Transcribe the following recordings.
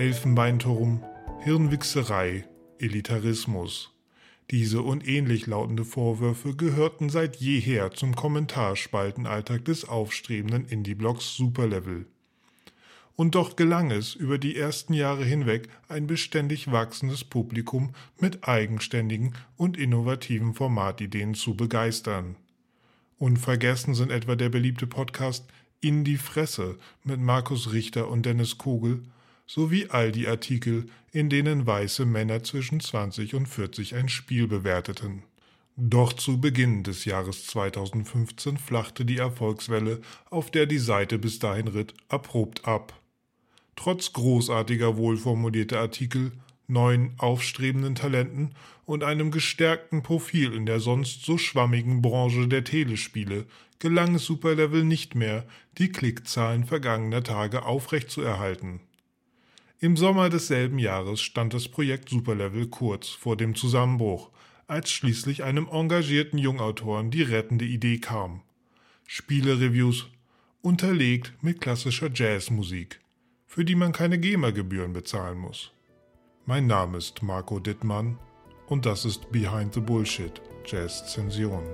Elfenbeinturm, Hirnwichserei, Elitarismus. Diese und ähnlich lautende Vorwürfe gehörten seit jeher zum Kommentarspaltenalltag des aufstrebenden Indie-Blogs Superlevel. Und doch gelang es, über die ersten Jahre hinweg ein beständig wachsendes Publikum mit eigenständigen und innovativen Formatideen zu begeistern. Unvergessen sind etwa der beliebte Podcast In die Fresse mit Markus Richter und Dennis Kogel sowie all die Artikel, in denen weiße Männer zwischen 20 und 40 ein Spiel bewerteten. Doch zu Beginn des Jahres 2015 flachte die Erfolgswelle, auf der die Seite bis dahin ritt, abrupt ab. Trotz großartiger wohlformulierter Artikel, neuen aufstrebenden Talenten und einem gestärkten Profil in der sonst so schwammigen Branche der Telespiele gelang es Superlevel nicht mehr, die Klickzahlen vergangener Tage aufrechtzuerhalten. Im Sommer desselben Jahres stand das Projekt Superlevel kurz vor dem Zusammenbruch, als schließlich einem engagierten Jungautoren die rettende Idee kam. Spielereviews unterlegt mit klassischer Jazzmusik, für die man keine GEMA-Gebühren bezahlen muss. Mein Name ist Marco Dittmann und das ist Behind the Bullshit Jazz Zension.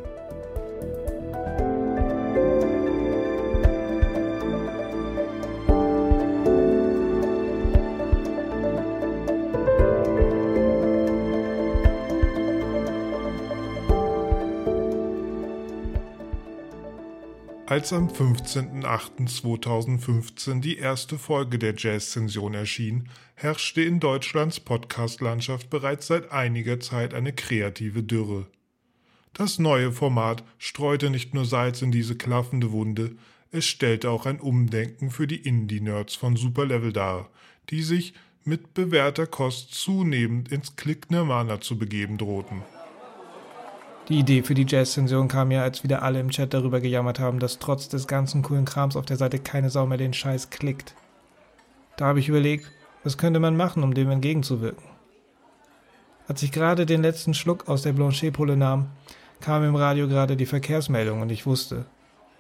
Als am 15.08.2015 die erste Folge der Jazz-Zension erschien, herrschte in Deutschlands Podcast-Landschaft bereits seit einiger Zeit eine kreative Dürre. Das neue Format streute nicht nur Salz in diese klaffende Wunde, es stellte auch ein Umdenken für die Indie-Nerds von Superlevel dar, die sich mit bewährter Kost zunehmend ins Klick-Nirvana zu begeben drohten. Die Idee für die Jazz-Zension kam ja, als wieder alle im Chat darüber gejammert haben, dass trotz des ganzen coolen Krams auf der Seite keine Sau mehr den Scheiß klickt. Da habe ich überlegt, was könnte man machen, um dem entgegenzuwirken. Als ich gerade den letzten Schluck aus der Blanchet-Pulle nahm, kam im Radio gerade die Verkehrsmeldung und ich wusste,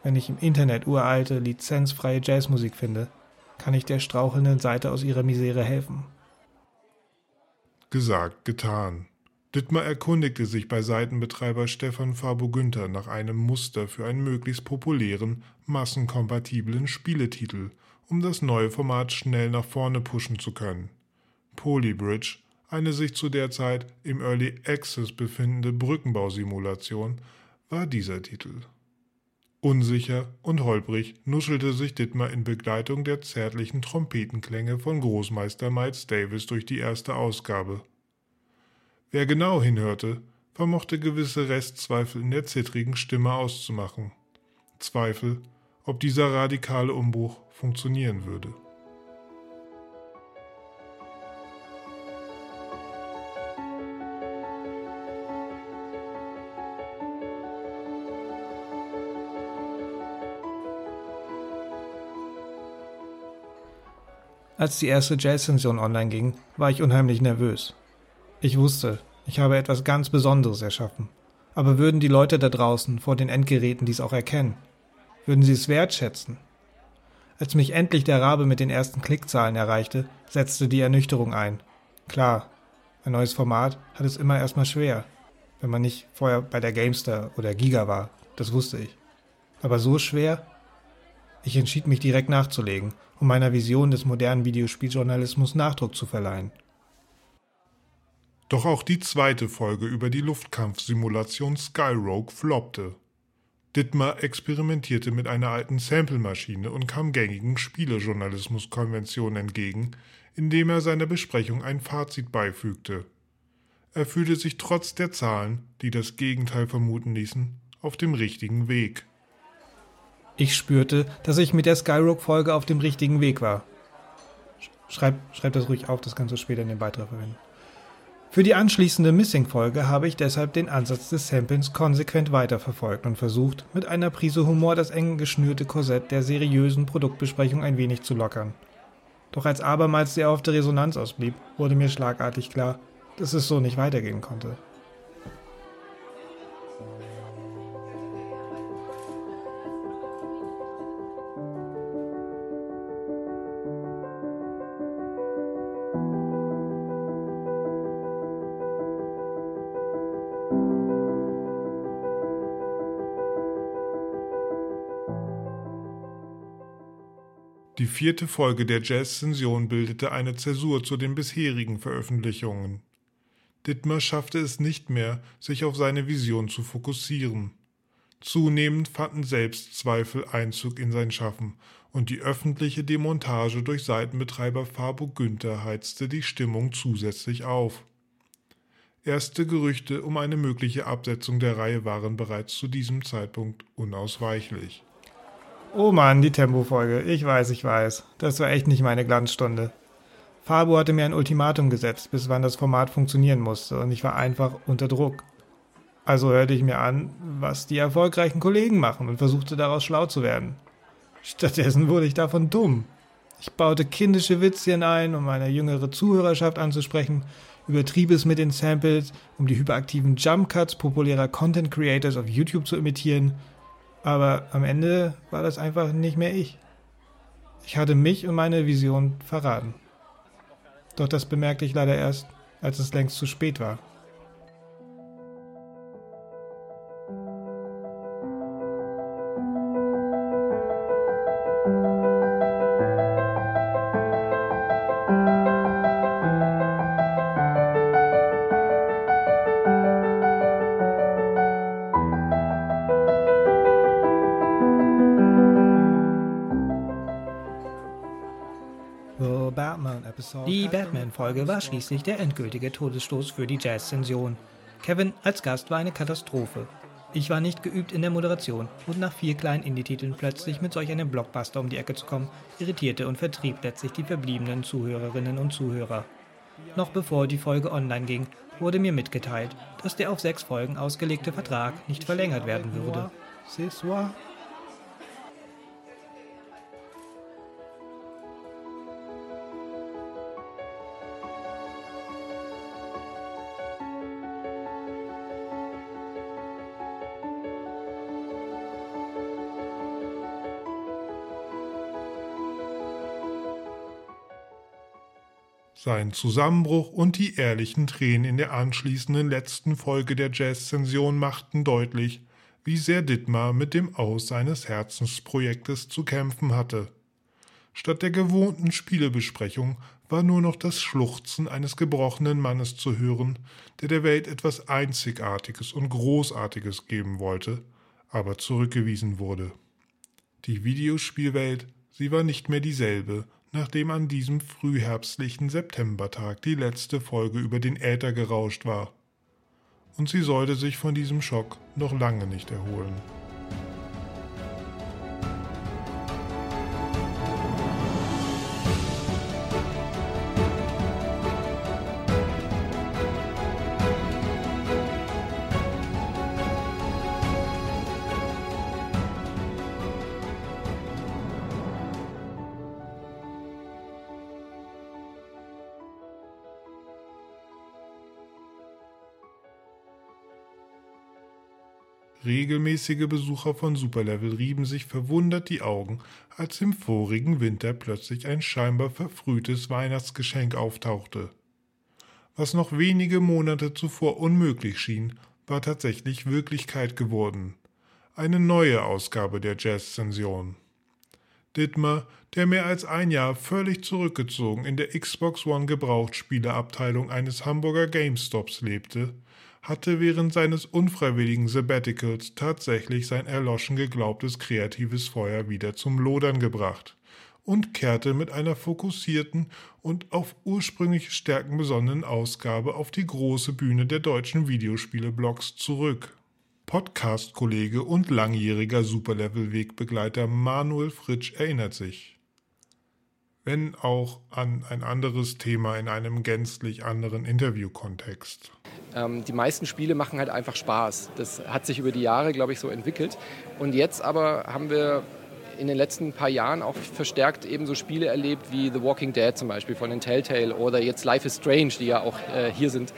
wenn ich im Internet uralte, lizenzfreie Jazzmusik finde, kann ich der strauchelnden Seite aus ihrer Misere helfen. Gesagt, getan. Dittmar erkundigte sich bei Seitenbetreiber Stefan Fabo-Günther nach einem Muster für einen möglichst populären, massenkompatiblen Spieletitel, um das neue Format schnell nach vorne pushen zu können. Polybridge, eine sich zu der Zeit im Early Access befindende Brückenbausimulation, war dieser Titel. Unsicher und holprig nuschelte sich Dittmar in Begleitung der zärtlichen Trompetenklänge von Großmeister Miles Davis durch die erste Ausgabe – Wer genau hinhörte, vermochte gewisse Restzweifel in der zittrigen Stimme auszumachen. Zweifel, ob dieser radikale Umbruch funktionieren würde. Als die erste Jazz-Sension online ging, war ich unheimlich nervös. Ich wusste, ich habe etwas ganz Besonderes erschaffen. Aber würden die Leute da draußen vor den Endgeräten dies auch erkennen? Würden sie es wertschätzen? Als mich endlich der Rabe mit den ersten Klickzahlen erreichte, setzte die Ernüchterung ein. Klar, ein neues Format hat es immer erstmal schwer, wenn man nicht vorher bei der Gamester oder Giga war, das wusste ich. Aber so schwer? Ich entschied mich direkt nachzulegen, um meiner Vision des modernen Videospieljournalismus Nachdruck zu verleihen. Doch auch die zweite Folge über die Luftkampfsimulation Skyrogue floppte. Dittmar experimentierte mit einer alten Samplemaschine und kam gängigen Spielejournalismuskonventionen entgegen, indem er seiner Besprechung ein Fazit beifügte. Er fühlte sich trotz der Zahlen, die das Gegenteil vermuten ließen, auf dem richtigen Weg. Ich spürte, dass ich mit der Skyrogue-Folge auf dem richtigen Weg war. Schreib, schreib das ruhig auf, das kannst du später in den Beitrag verwenden. Für die anschließende Missing-Folge habe ich deshalb den Ansatz des Samplings konsequent weiterverfolgt und versucht, mit einer Prise Humor das eng geschnürte Korsett der seriösen Produktbesprechung ein wenig zu lockern. Doch als abermals auf der Resonanz ausblieb, wurde mir schlagartig klar, dass es so nicht weitergehen konnte. Die vierte Folge der Jazz-Sension bildete eine Zäsur zu den bisherigen Veröffentlichungen. Dittmar schaffte es nicht mehr, sich auf seine Vision zu fokussieren. Zunehmend fanden Selbstzweifel Einzug in sein Schaffen und die öffentliche Demontage durch Seitenbetreiber Fabo Günther heizte die Stimmung zusätzlich auf. Erste Gerüchte um eine mögliche Absetzung der Reihe waren bereits zu diesem Zeitpunkt unausweichlich. Oh Mann, die Tempofolge. Ich weiß, ich weiß. Das war echt nicht meine Glanzstunde. Fabo hatte mir ein Ultimatum gesetzt, bis wann das Format funktionieren musste, und ich war einfach unter Druck. Also hörte ich mir an, was die erfolgreichen Kollegen machen und versuchte daraus schlau zu werden. Stattdessen wurde ich davon dumm. Ich baute kindische Witzchen ein, um meine jüngere Zuhörerschaft anzusprechen, übertrieb es mit den Samples, um die hyperaktiven Jumpcuts populärer Content Creators auf YouTube zu imitieren, aber am Ende war das einfach nicht mehr ich. Ich hatte mich und meine Vision verraten. Doch das bemerkte ich leider erst, als es längst zu spät war. Batman-Folge war schließlich der endgültige Todesstoß für die Jazz-Sension. Kevin als Gast war eine Katastrophe. Ich war nicht geübt in der Moderation und nach vier kleinen Indie-Titeln plötzlich mit solch einem Blockbuster um die Ecke zu kommen, irritierte und vertrieb letztlich die verbliebenen Zuhörerinnen und Zuhörer. Noch bevor die Folge online ging, wurde mir mitgeteilt, dass der auf sechs Folgen ausgelegte Vertrag nicht verlängert werden würde. Sein Zusammenbruch und die ehrlichen Tränen in der anschließenden letzten Folge der Jazz-Zension machten deutlich, wie sehr Dittmar mit dem Aus seines Herzensprojektes zu kämpfen hatte. Statt der gewohnten Spielebesprechung war nur noch das Schluchzen eines gebrochenen Mannes zu hören, der der Welt etwas Einzigartiges und Großartiges geben wollte, aber zurückgewiesen wurde. Die Videospielwelt, sie war nicht mehr dieselbe, nachdem an diesem frühherbstlichen Septembertag die letzte Folge über den Äther gerauscht war. Und sie sollte sich von diesem Schock noch lange nicht erholen. Regelmäßige Besucher von Superlevel rieben sich verwundert die Augen, als im vorigen Winter plötzlich ein scheinbar verfrühtes Weihnachtsgeschenk auftauchte. Was noch wenige Monate zuvor unmöglich schien, war tatsächlich Wirklichkeit geworden. Eine neue Ausgabe der Jazz-Zension. Dittmar, der mehr als ein Jahr völlig zurückgezogen in der Xbox One Gebrauchtspieleabteilung eines Hamburger GameStops lebte, hatte während seines unfreiwilligen Sabbaticals tatsächlich sein erloschen geglaubtes kreatives Feuer wieder zum Lodern gebracht und kehrte mit einer fokussierten und auf ursprüngliche Stärken besonnenen Ausgabe auf die große Bühne der deutschen Videospiele-Blogs zurück. Podcast-Kollege und langjähriger Superlevel-Wegbegleiter Manuel Fritsch erinnert sich. Wenn auch an ein anderes Thema in einem gänzlich anderen Interviewkontext. Ähm, die meisten Spiele machen halt einfach Spaß. Das hat sich über die Jahre, glaube ich, so entwickelt. Und jetzt aber haben wir in den letzten paar Jahren auch verstärkt eben so Spiele erlebt wie The Walking Dead zum Beispiel von den Telltale oder jetzt Life is Strange, die ja auch äh, hier sind,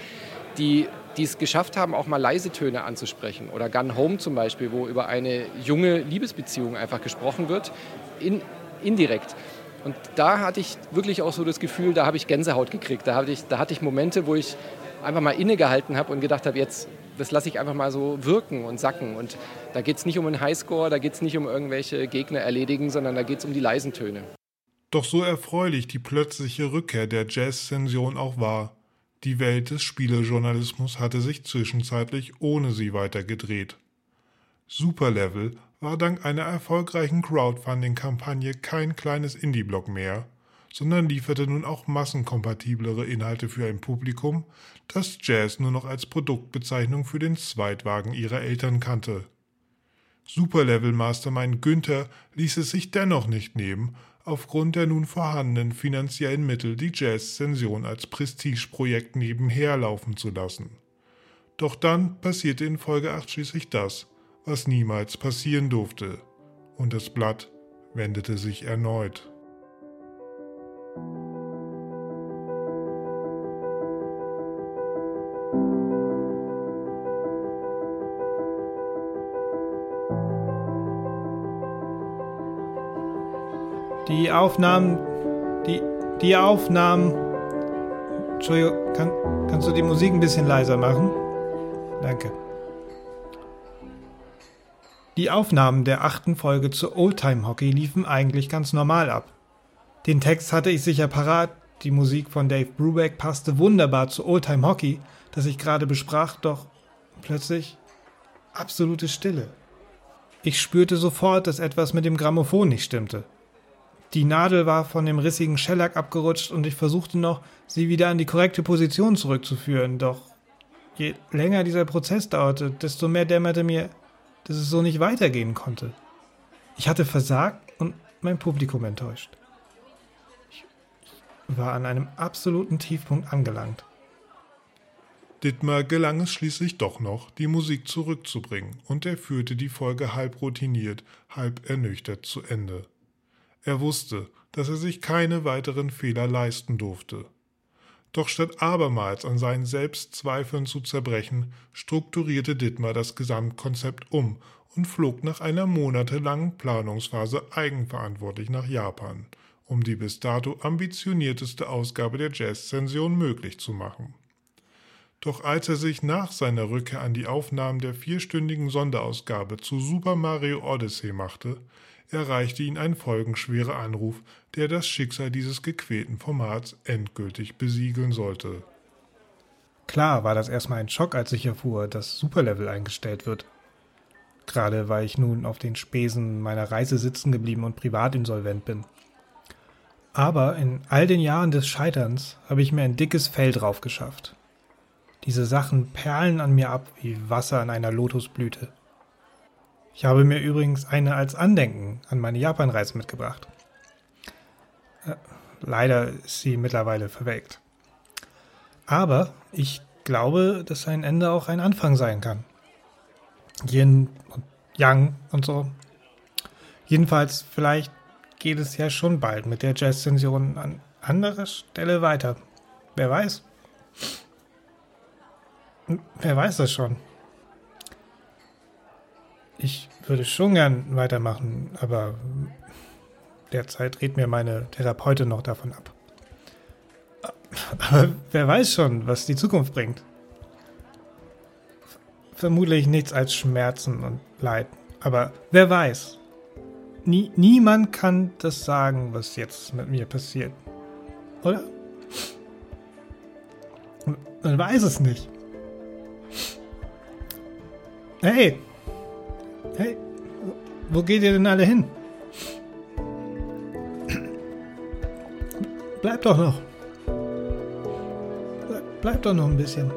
die die es geschafft haben, auch mal leise Töne anzusprechen. Oder Gun Home zum Beispiel, wo über eine junge Liebesbeziehung einfach gesprochen wird, in, indirekt. Und da hatte ich wirklich auch so das Gefühl, da habe ich Gänsehaut gekriegt. Da hatte ich, da hatte ich Momente, wo ich einfach mal innegehalten habe und gedacht habe, jetzt, das lasse ich einfach mal so wirken und sacken. Und da geht es nicht um einen Highscore, da geht es nicht um irgendwelche Gegner erledigen, sondern da geht es um die leisen Töne. Doch so erfreulich die plötzliche Rückkehr der Jazz-Sension auch war, die Welt des Spielejournalismus hatte sich zwischenzeitlich ohne sie weitergedreht. Superlevel war dank einer erfolgreichen Crowdfunding-Kampagne kein kleines Indie-Blog mehr, sondern lieferte nun auch massenkompatiblere Inhalte für ein Publikum, das Jazz nur noch als Produktbezeichnung für den Zweitwagen ihrer Eltern kannte. Superlevel-Mastermind Günther ließ es sich dennoch nicht nehmen, aufgrund der nun vorhandenen finanziellen Mittel die Jazz-Sension als Prestigeprojekt nebenher laufen zu lassen. Doch dann passierte in Folge 8 schließlich das, was niemals passieren durfte, und das Blatt wendete sich erneut. Die Aufnahmen. Die, die Aufnahmen. Entschuldigung, kann, kannst du die Musik ein bisschen leiser machen? Danke. Die Aufnahmen der achten Folge zu Oldtime Hockey liefen eigentlich ganz normal ab. Den Text hatte ich sicher parat, die Musik von Dave Brubeck passte wunderbar zu Oldtime Hockey, das ich gerade besprach, doch plötzlich absolute Stille. Ich spürte sofort, dass etwas mit dem Grammophon nicht stimmte. Die Nadel war von dem rissigen Schellack abgerutscht und ich versuchte noch, sie wieder an die korrekte Position zurückzuführen, doch je länger dieser Prozess dauerte, desto mehr dämmerte mir, dass es so nicht weitergehen konnte. Ich hatte versagt und mein Publikum enttäuscht. Ich war an einem absoluten Tiefpunkt angelangt. Dittmar gelang es schließlich doch noch, die Musik zurückzubringen, und er führte die Folge halb routiniert, halb ernüchtert zu Ende. Er wusste, dass er sich keine weiteren Fehler leisten durfte. Doch statt abermals an seinen Selbstzweifeln zu zerbrechen, strukturierte Dittmar das Gesamtkonzept um und flog nach einer monatelangen Planungsphase eigenverantwortlich nach Japan, um die bis dato ambitionierteste Ausgabe der Jazz-Zension möglich zu machen. Doch als er sich nach seiner Rückkehr an die Aufnahmen der vierstündigen Sonderausgabe zu Super Mario Odyssey machte, erreichte ihn ein folgenschwerer Anruf, der das Schicksal dieses gequälten Formats endgültig besiegeln sollte. Klar war das erstmal ein Schock, als ich erfuhr, dass Superlevel eingestellt wird. Gerade weil ich nun auf den Spesen meiner Reise sitzen geblieben und privat insolvent bin. Aber in all den Jahren des Scheiterns habe ich mir ein dickes Fell drauf geschafft. Diese Sachen perlen an mir ab wie Wasser an einer Lotusblüte. Ich habe mir übrigens eine als Andenken an meine Japanreise mitgebracht. Äh, leider ist sie mittlerweile verwelkt. Aber ich glaube, dass ein Ende auch ein Anfang sein kann. Yin und Yang und so. Jedenfalls, vielleicht geht es ja schon bald mit der Jazz-Sension an anderer Stelle weiter. Wer weiß? Wer weiß das schon? Ich würde schon gern weitermachen, aber derzeit redet mir meine Therapeutin noch davon ab. Aber wer weiß schon, was die Zukunft bringt. Vermutlich nichts als Schmerzen und Leid. Aber wer weiß. Nie, niemand kann das sagen, was jetzt mit mir passiert. Oder? Man weiß es nicht. Hey, Hey, wo geht ihr denn alle hin? Bleibt doch noch. Bleibt doch noch ein bisschen.